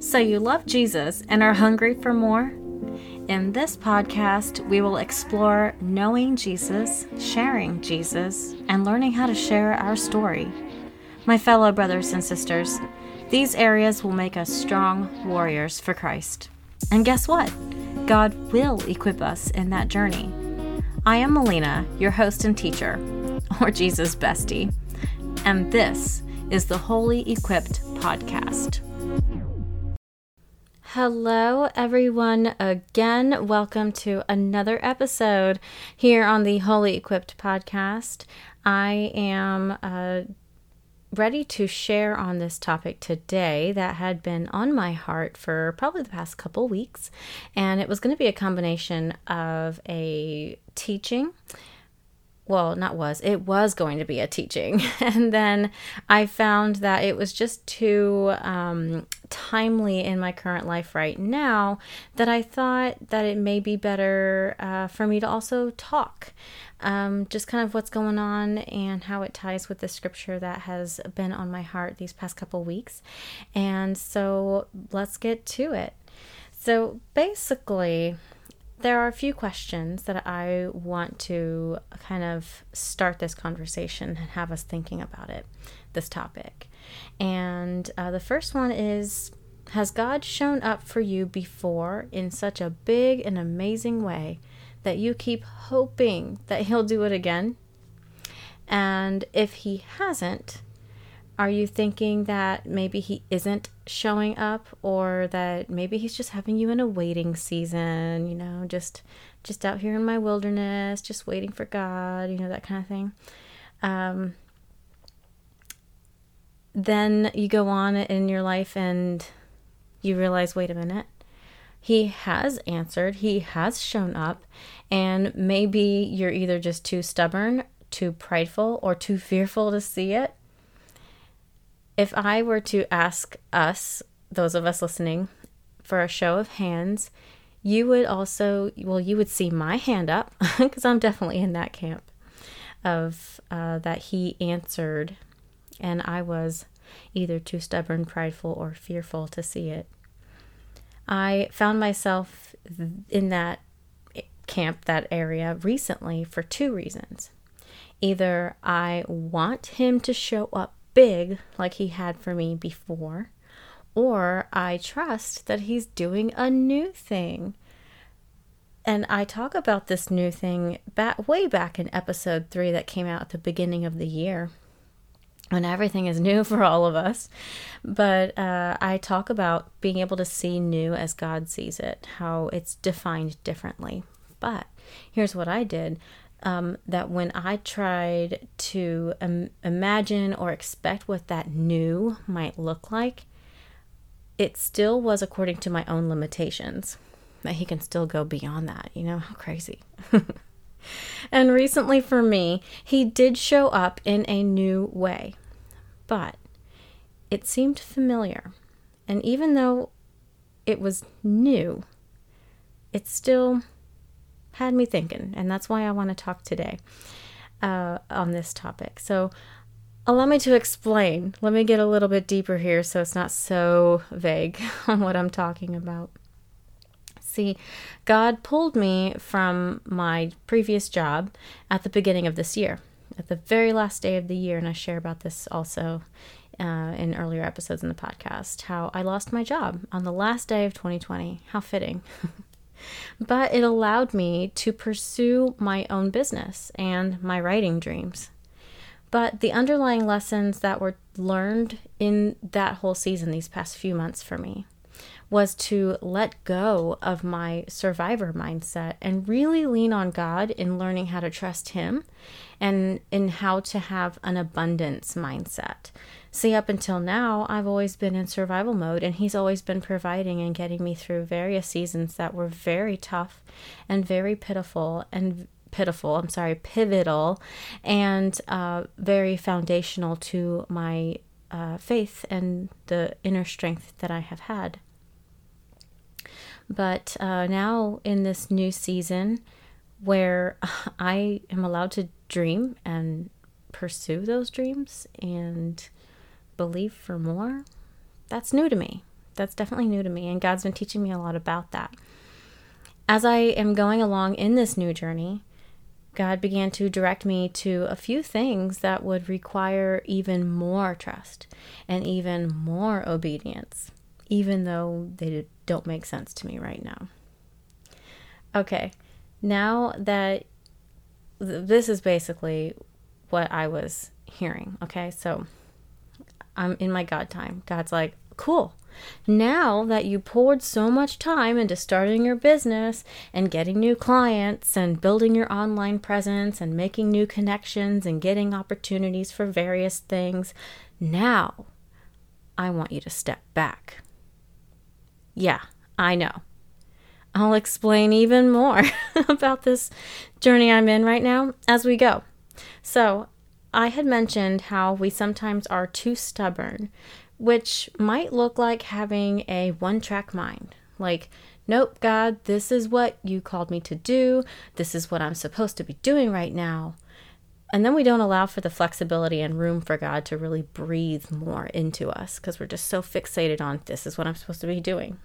So, you love Jesus and are hungry for more? In this podcast, we will explore knowing Jesus, sharing Jesus, and learning how to share our story. My fellow brothers and sisters, these areas will make us strong warriors for Christ. And guess what? God will equip us in that journey. I am Melina, your host and teacher, or Jesus bestie, and this is the Holy Equipped Podcast. Hello, everyone. Again, welcome to another episode here on the Holy Equipped podcast. I am uh, ready to share on this topic today that had been on my heart for probably the past couple weeks, and it was going to be a combination of a teaching well, not was, it was going to be a teaching. And then I found that it was just too um, timely in my current life right now that I thought that it may be better uh, for me to also talk. Um, just kind of what's going on and how it ties with the scripture that has been on my heart these past couple weeks. And so let's get to it. So basically, there are a few questions that I want to kind of start this conversation and have us thinking about it, this topic. And uh, the first one is Has God shown up for you before in such a big and amazing way that you keep hoping that He'll do it again? And if He hasn't, are you thinking that maybe he isn't showing up or that maybe he's just having you in a waiting season, you know, just just out here in my wilderness, just waiting for God, you know, that kind of thing. Um, then you go on in your life and you realize, wait a minute, he has answered, he has shown up, and maybe you're either just too stubborn, too prideful, or too fearful to see it if I were to ask us, those of us listening, for a show of hands, you would also, well, you would see my hand up because I'm definitely in that camp of uh, that he answered, and I was either too stubborn, prideful, or fearful to see it. I found myself in that camp, that area recently for two reasons. Either I want him to show up big like he had for me before, or I trust that he's doing a new thing. And I talk about this new thing back way back in episode three that came out at the beginning of the year when everything is new for all of us. But uh, I talk about being able to see new as God sees it, how it's defined differently. But here's what I did um, that when I tried to imagine or expect what that new might look like, it still was according to my own limitations. That he can still go beyond that. You know, how crazy. and recently for me, he did show up in a new way, but it seemed familiar. And even though it was new, it still had me thinking, and that's why I want to talk today uh, on this topic. So, allow me to explain. Let me get a little bit deeper here so it's not so vague on what I'm talking about. See, God pulled me from my previous job at the beginning of this year, at the very last day of the year, and I share about this also uh, in earlier episodes in the podcast how I lost my job on the last day of 2020. How fitting. but it allowed me to pursue my own business and my writing dreams. But the underlying lessons that were learned in that whole season, these past few months for me, was to let go of my survivor mindset and really lean on God in learning how to trust Him and in how to have an abundance mindset. See, up until now, I've always been in survival mode, and He's always been providing and getting me through various seasons that were very tough and very pitiful and pitiful, I'm sorry, pivotal, and uh, very foundational to my uh, faith and the inner strength that I have had. But uh, now, in this new season, where I am allowed to dream and pursue those dreams and believe for more, that's new to me. That's definitely new to me. And God's been teaching me a lot about that. As I am going along in this new journey, God began to direct me to a few things that would require even more trust and even more obedience, even though they don't make sense to me right now. Okay, now that this is basically what I was hearing, okay, so I'm in my God time. God's like, cool. Now that you poured so much time into starting your business and getting new clients and building your online presence and making new connections and getting opportunities for various things, now I want you to step back. Yeah, I know. I'll explain even more about this journey I'm in right now as we go. So, I had mentioned how we sometimes are too stubborn which might look like having a one track mind. Like, nope, God, this is what you called me to do. This is what I'm supposed to be doing right now. And then we don't allow for the flexibility and room for God to really breathe more into us because we're just so fixated on this is what I'm supposed to be doing.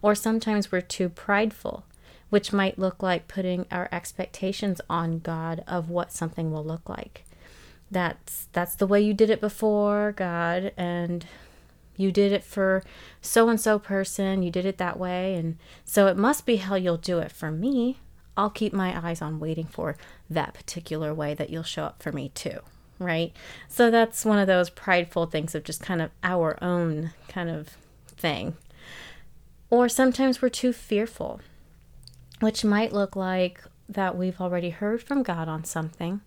Or sometimes we're too prideful, which might look like putting our expectations on God of what something will look like that's that's the way you did it before god and you did it for so and so person you did it that way and so it must be how you'll do it for me. I'll keep my eyes on waiting for that particular way that you'll show up for me too right? So that's one of those prideful things of just kind of our own kind of thing. Or sometimes we're too fearful which might look like that we've already heard from god on something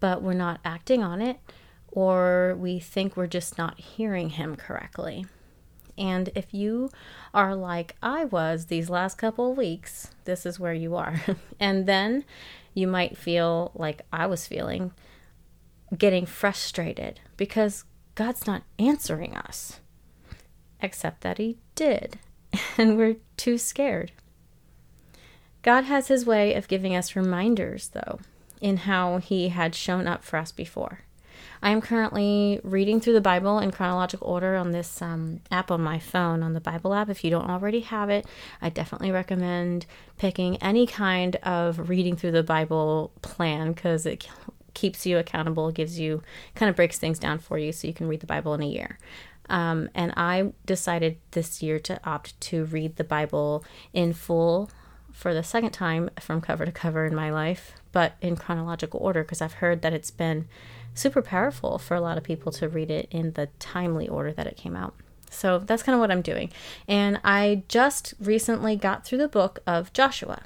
but we're not acting on it, or we think we're just not hearing Him correctly. And if you are like I was these last couple of weeks, this is where you are. and then you might feel like I was feeling, getting frustrated because God's not answering us. Except that He did. And we're too scared. God has His way of giving us reminders, though in how he had shown up for us before. I am currently reading through the Bible in chronological order on this um, app on my phone, on the Bible app. If you don't already have it, I definitely recommend picking any kind of reading through the Bible plan because it keeps you accountable, gives you kind of breaks things down for you so you can read the Bible in a year. Um, and I decided this year to opt to read the Bible in full for the second time from cover to cover in my life, but in chronological order because I've heard that it's been super powerful for a lot of people to read it in the timely order that it came out. So that's kind of what I'm doing. And I just recently got through the book of Joshua.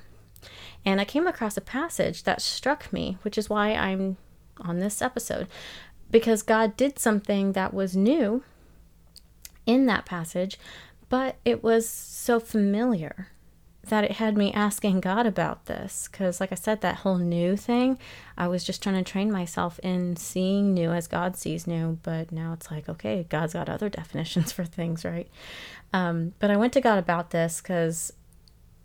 And I came across a passage that struck me, which is why I'm on this episode, because God did something that was new in that passage, but it was so familiar that it had me asking God about this because, like I said, that whole new thing, I was just trying to train myself in seeing new as God sees new. But now it's like, okay, God's got other definitions for things, right? Um, but I went to God about this because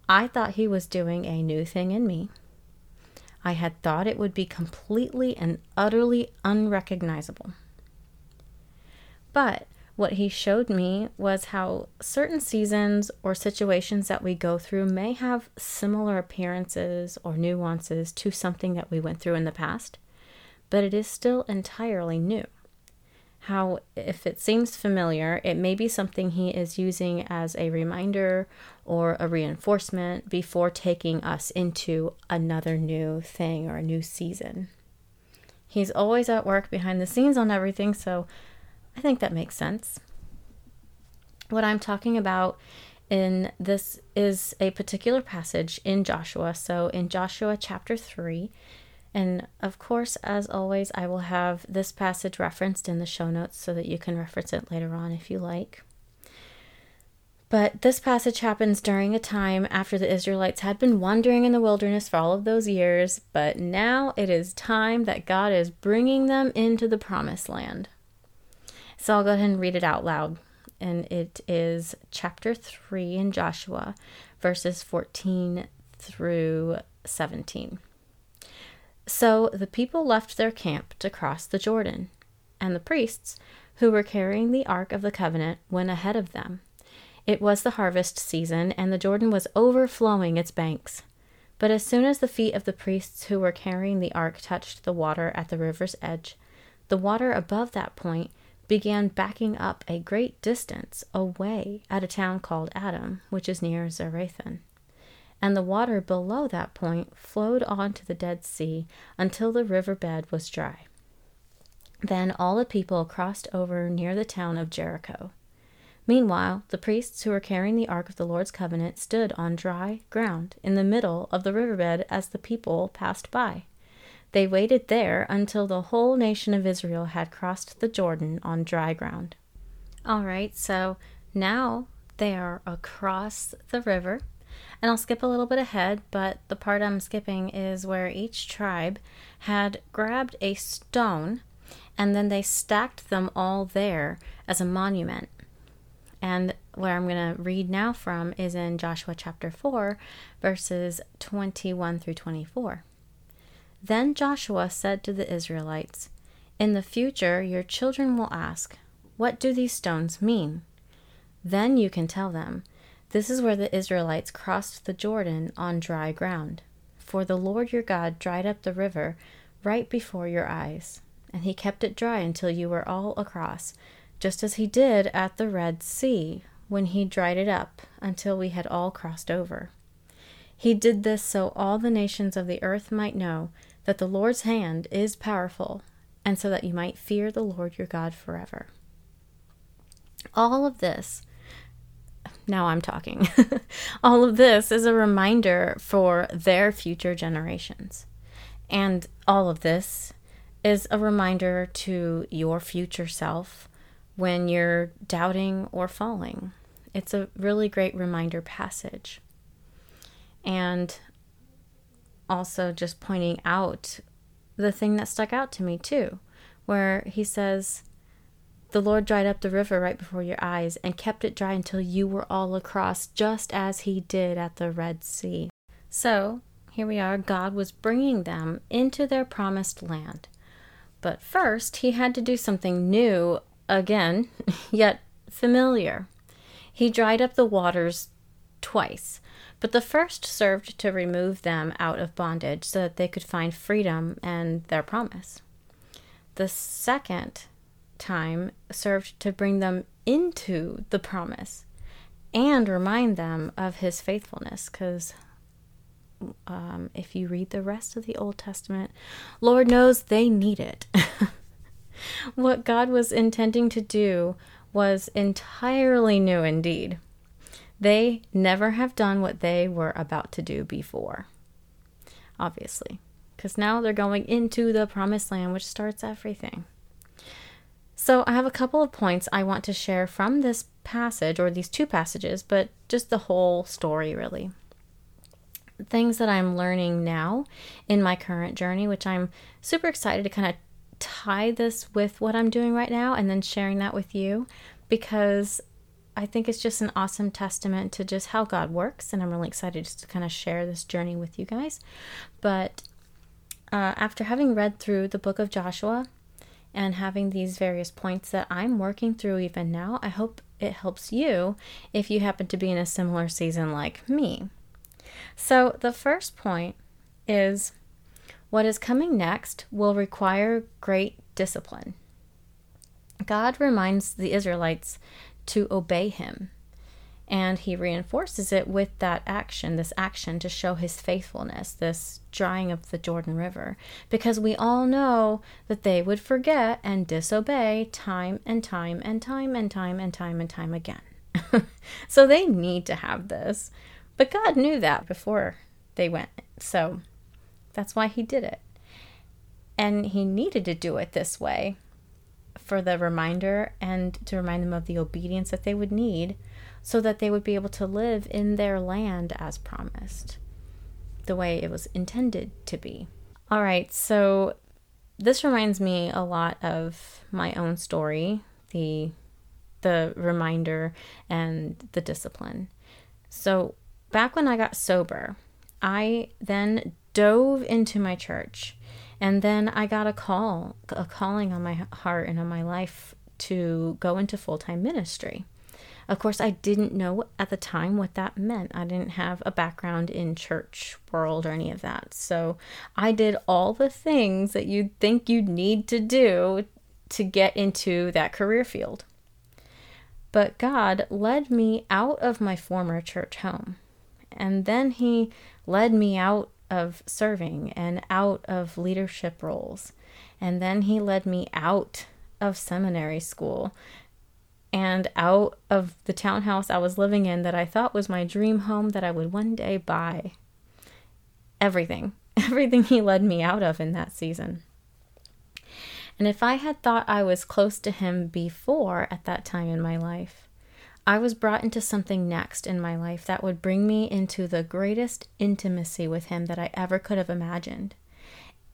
I thought He was doing a new thing in me. I had thought it would be completely and utterly unrecognizable. But what he showed me was how certain seasons or situations that we go through may have similar appearances or nuances to something that we went through in the past, but it is still entirely new. How, if it seems familiar, it may be something he is using as a reminder or a reinforcement before taking us into another new thing or a new season. He's always at work behind the scenes on everything, so I think that makes sense. What I'm talking about in this is a particular passage in Joshua. So, in Joshua chapter 3, and of course, as always, I will have this passage referenced in the show notes so that you can reference it later on if you like. But this passage happens during a time after the Israelites had been wandering in the wilderness for all of those years, but now it is time that God is bringing them into the promised land. So I'll go ahead and read it out loud. And it is chapter 3 in Joshua, verses 14 through 17. So the people left their camp to cross the Jordan, and the priests, who were carrying the Ark of the Covenant, went ahead of them. It was the harvest season, and the Jordan was overflowing its banks. But as soon as the feet of the priests who were carrying the ark touched the water at the river's edge, the water above that point began backing up a great distance away at a town called Adam, which is near Zarethan. And the water below that point flowed on to the Dead Sea until the river bed was dry. Then all the people crossed over near the town of Jericho. Meanwhile, the priests who were carrying the ark of the Lord's covenant stood on dry ground in the middle of the riverbed as the people passed by. They waited there until the whole nation of Israel had crossed the Jordan on dry ground. All right, so now they are across the river. And I'll skip a little bit ahead, but the part I'm skipping is where each tribe had grabbed a stone and then they stacked them all there as a monument. And where I'm going to read now from is in Joshua chapter 4, verses 21 through 24. Then Joshua said to the Israelites, In the future your children will ask, What do these stones mean? Then you can tell them, This is where the Israelites crossed the Jordan on dry ground. For the Lord your God dried up the river right before your eyes, and he kept it dry until you were all across, just as he did at the Red Sea when he dried it up until we had all crossed over. He did this so all the nations of the earth might know that the Lord's hand is powerful, and so that you might fear the Lord your God forever. All of this, now I'm talking, all of this is a reminder for their future generations. And all of this is a reminder to your future self when you're doubting or falling. It's a really great reminder passage. And also just pointing out the thing that stuck out to me too, where he says, The Lord dried up the river right before your eyes and kept it dry until you were all across, just as he did at the Red Sea. So, here we are, God was bringing them into their promised land. But first, he had to do something new again, yet familiar. He dried up the waters twice. But the first served to remove them out of bondage so that they could find freedom and their promise. The second time served to bring them into the promise and remind them of his faithfulness because um, if you read the rest of the Old Testament, Lord knows they need it. what God was intending to do was entirely new indeed. They never have done what they were about to do before. Obviously. Because now they're going into the promised land, which starts everything. So, I have a couple of points I want to share from this passage, or these two passages, but just the whole story, really. Things that I'm learning now in my current journey, which I'm super excited to kind of tie this with what I'm doing right now and then sharing that with you because I think it's just an awesome testament to just how God works, and I'm really excited just to kind of share this journey with you guys. But uh, after having read through the book of Joshua and having these various points that I'm working through even now, I hope it helps you if you happen to be in a similar season like me. So, the first point is what is coming next will require great discipline. God reminds the Israelites to obey him. And he reinforces it with that action, this action to show his faithfulness, this drying of the Jordan River, because we all know that they would forget and disobey time and time and time and time and time and time again. so they need to have this. But God knew that before they went. So that's why he did it. And he needed to do it this way for the reminder and to remind them of the obedience that they would need so that they would be able to live in their land as promised, the way it was intended to be. All right, so this reminds me a lot of my own story, the the reminder and the discipline. So, back when I got sober, I then dove into my church. And then I got a call, a calling on my heart and on my life to go into full time ministry. Of course, I didn't know at the time what that meant. I didn't have a background in church world or any of that. So I did all the things that you'd think you'd need to do to get into that career field. But God led me out of my former church home. And then He led me out of serving and out of leadership roles. And then He led me out of seminary school and out of the townhouse I was living in that I thought was my dream home that I would one day buy. Everything, everything he led me out of in that season. And if I had thought I was close to him before at that time in my life, I was brought into something next in my life that would bring me into the greatest intimacy with him that I ever could have imagined.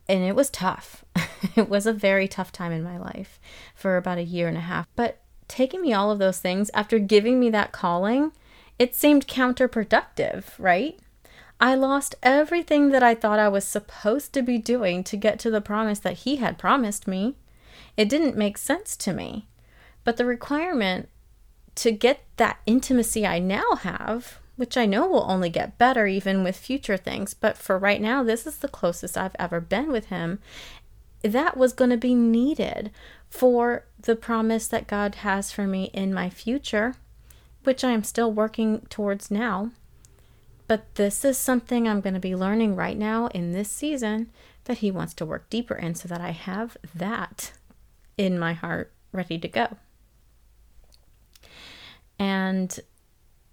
And it was tough. it was a very tough time in my life for about a year and a half. But taking me all of those things after giving me that calling, it seemed counterproductive, right? I lost everything that I thought I was supposed to be doing to get to the promise that he had promised me. It didn't make sense to me. But the requirement to get that intimacy I now have, which I know will only get better even with future things, but for right now, this is the closest I've ever been with him. That was going to be needed for the promise that God has for me in my future, which I am still working towards now. But this is something I'm going to be learning right now in this season that He wants to work deeper in so that I have that in my heart ready to go. And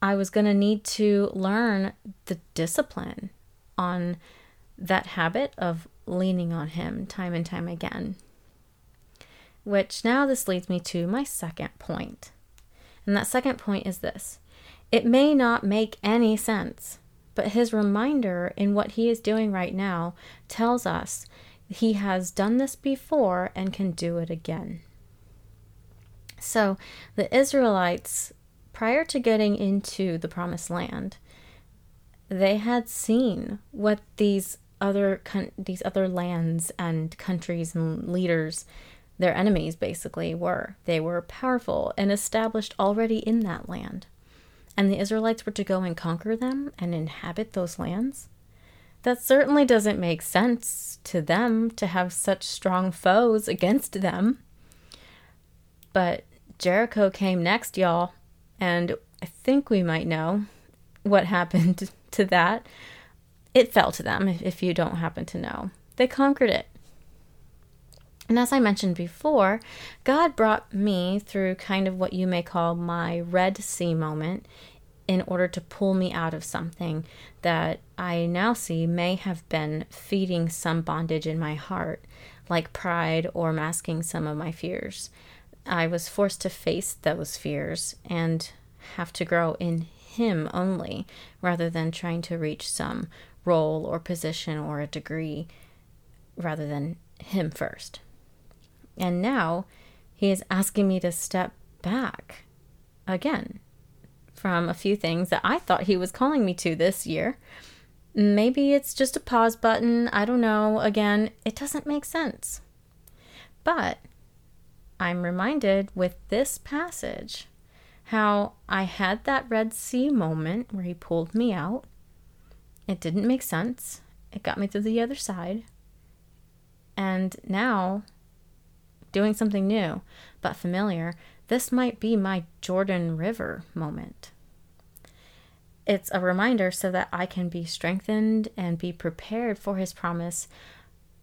I was going to need to learn the discipline on that habit of leaning on Him time and time again. Which now this leads me to my second point. And that second point is this it may not make any sense, but his reminder in what he is doing right now tells us he has done this before and can do it again. So the Israelites, prior to getting into the promised land, they had seen what these other these other lands and countries and leaders their enemies basically were. They were powerful and established already in that land. And the Israelites were to go and conquer them and inhabit those lands? That certainly doesn't make sense to them to have such strong foes against them. But Jericho came next, y'all, and I think we might know what happened to that. It fell to them, if you don't happen to know. They conquered it. And as I mentioned before, God brought me through kind of what you may call my Red Sea moment in order to pull me out of something that I now see may have been feeding some bondage in my heart, like pride or masking some of my fears. I was forced to face those fears and have to grow in Him only rather than trying to reach some role or position or a degree rather than Him first. And now he is asking me to step back again from a few things that I thought he was calling me to this year. Maybe it's just a pause button. I don't know. Again, it doesn't make sense. But I'm reminded with this passage how I had that Red Sea moment where he pulled me out. It didn't make sense. It got me to the other side. And now doing something new but familiar, this might be my Jordan River moment. It's a reminder so that I can be strengthened and be prepared for his promise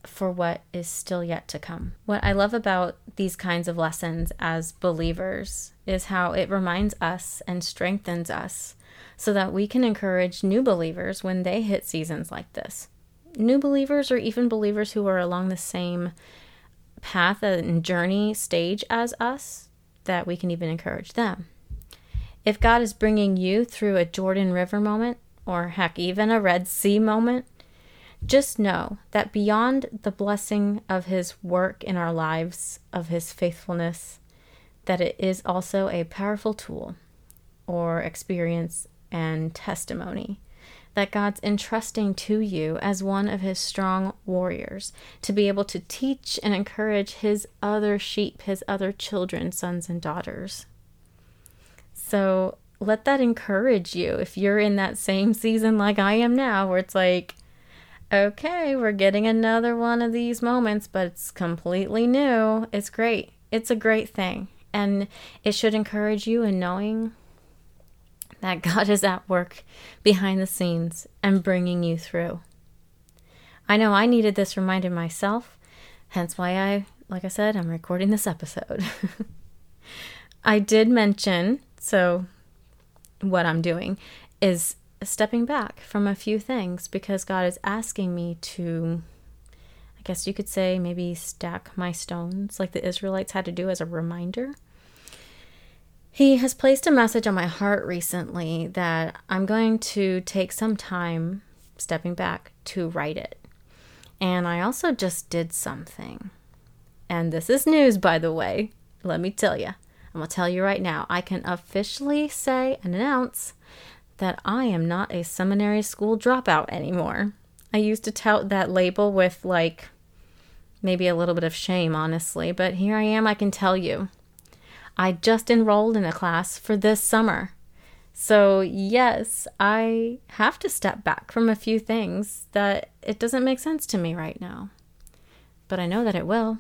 for what is still yet to come. What I love about these kinds of lessons as believers is how it reminds us and strengthens us so that we can encourage new believers when they hit seasons like this. New believers, or even believers who are along the same path and journey stage as us, that we can even encourage them. If God is bringing you through a Jordan River moment, or heck, even a Red Sea moment, just know that beyond the blessing of His work in our lives, of His faithfulness, that it is also a powerful tool or experience and testimony that God's entrusting to you as one of his strong warriors to be able to teach and encourage his other sheep, his other children, sons and daughters. So let that encourage you if you're in that same season like I am now, where it's like, okay, we're getting another one of these moments, but it's completely new. It's great. It's a great thing. And it should encourage you in knowing that God is at work behind the scenes and bringing you through. I know I needed this reminder myself, hence why I, like I said, I'm recording this episode. I did mention, so what I'm doing is stepping back from a few things because God is asking me to, I guess you could say, maybe stack my stones like the Israelites had to do as a reminder. He has placed a message on my heart recently that I'm going to take some time stepping back to write it. And I also just did something. And this is news, by the way. Let me tell you. I'm going to tell you right now. I can officially say and announce that I am not a seminary school dropout anymore. I used to tout that label with like maybe a little bit of shame, honestly, but here I am, I can tell you. I just enrolled in a class for this summer. So, yes, I have to step back from a few things that it doesn't make sense to me right now. But I know that it will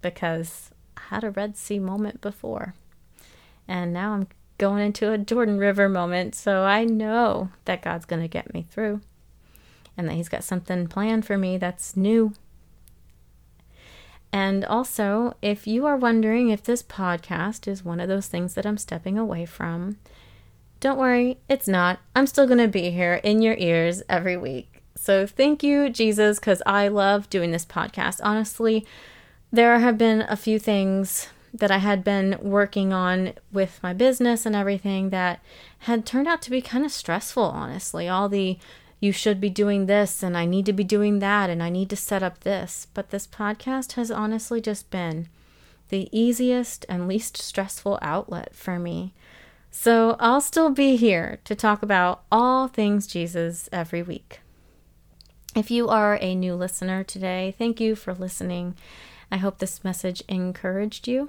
because I had a Red Sea moment before. And now I'm going into a Jordan River moment. So I know that God's going to get me through and that He's got something planned for me that's new and also, if you are wondering if this podcast is one of those things that I'm stepping away from, don't worry, it's not. I'm still going to be here in your ears every week. So thank you, Jesus, because I love doing this podcast. Honestly, there have been a few things that I had been working on with my business and everything that had turned out to be kind of stressful, honestly. All the you should be doing this and I need to be doing that and I need to set up this. But this podcast has honestly just been the easiest and least stressful outlet for me. So I'll still be here to talk about all things Jesus every week. If you are a new listener today, thank you for listening. I hope this message encouraged you.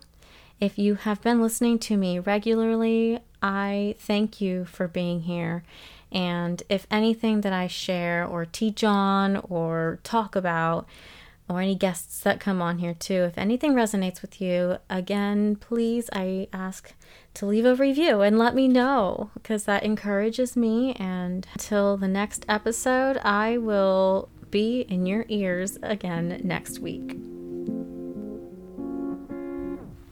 If you have been listening to me regularly, I thank you for being here. And if anything that I share or teach on or talk about, or any guests that come on here too, if anything resonates with you, again, please, I ask to leave a review and let me know because that encourages me. And until the next episode, I will be in your ears again next week.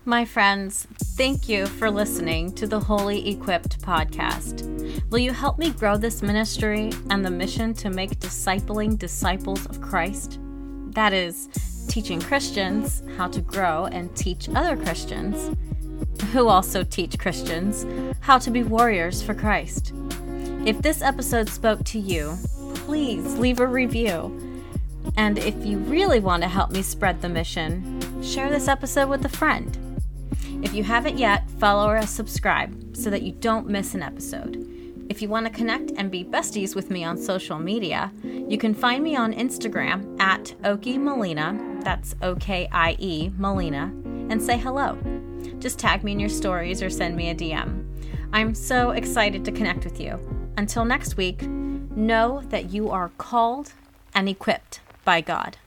My friends, thank you for listening to the Holy Equipped podcast. Will you help me grow this ministry and the mission to make discipling disciples of Christ? That is, teaching Christians how to grow and teach other Christians, who also teach Christians, how to be warriors for Christ. If this episode spoke to you, please leave a review. And if you really want to help me spread the mission, share this episode with a friend. If you haven't yet, follow or subscribe so that you don't miss an episode. If you want to connect and be besties with me on social media, you can find me on Instagram at Okie Molina, that's O K I E Molina, and say hello. Just tag me in your stories or send me a DM. I'm so excited to connect with you. Until next week, know that you are called and equipped by God.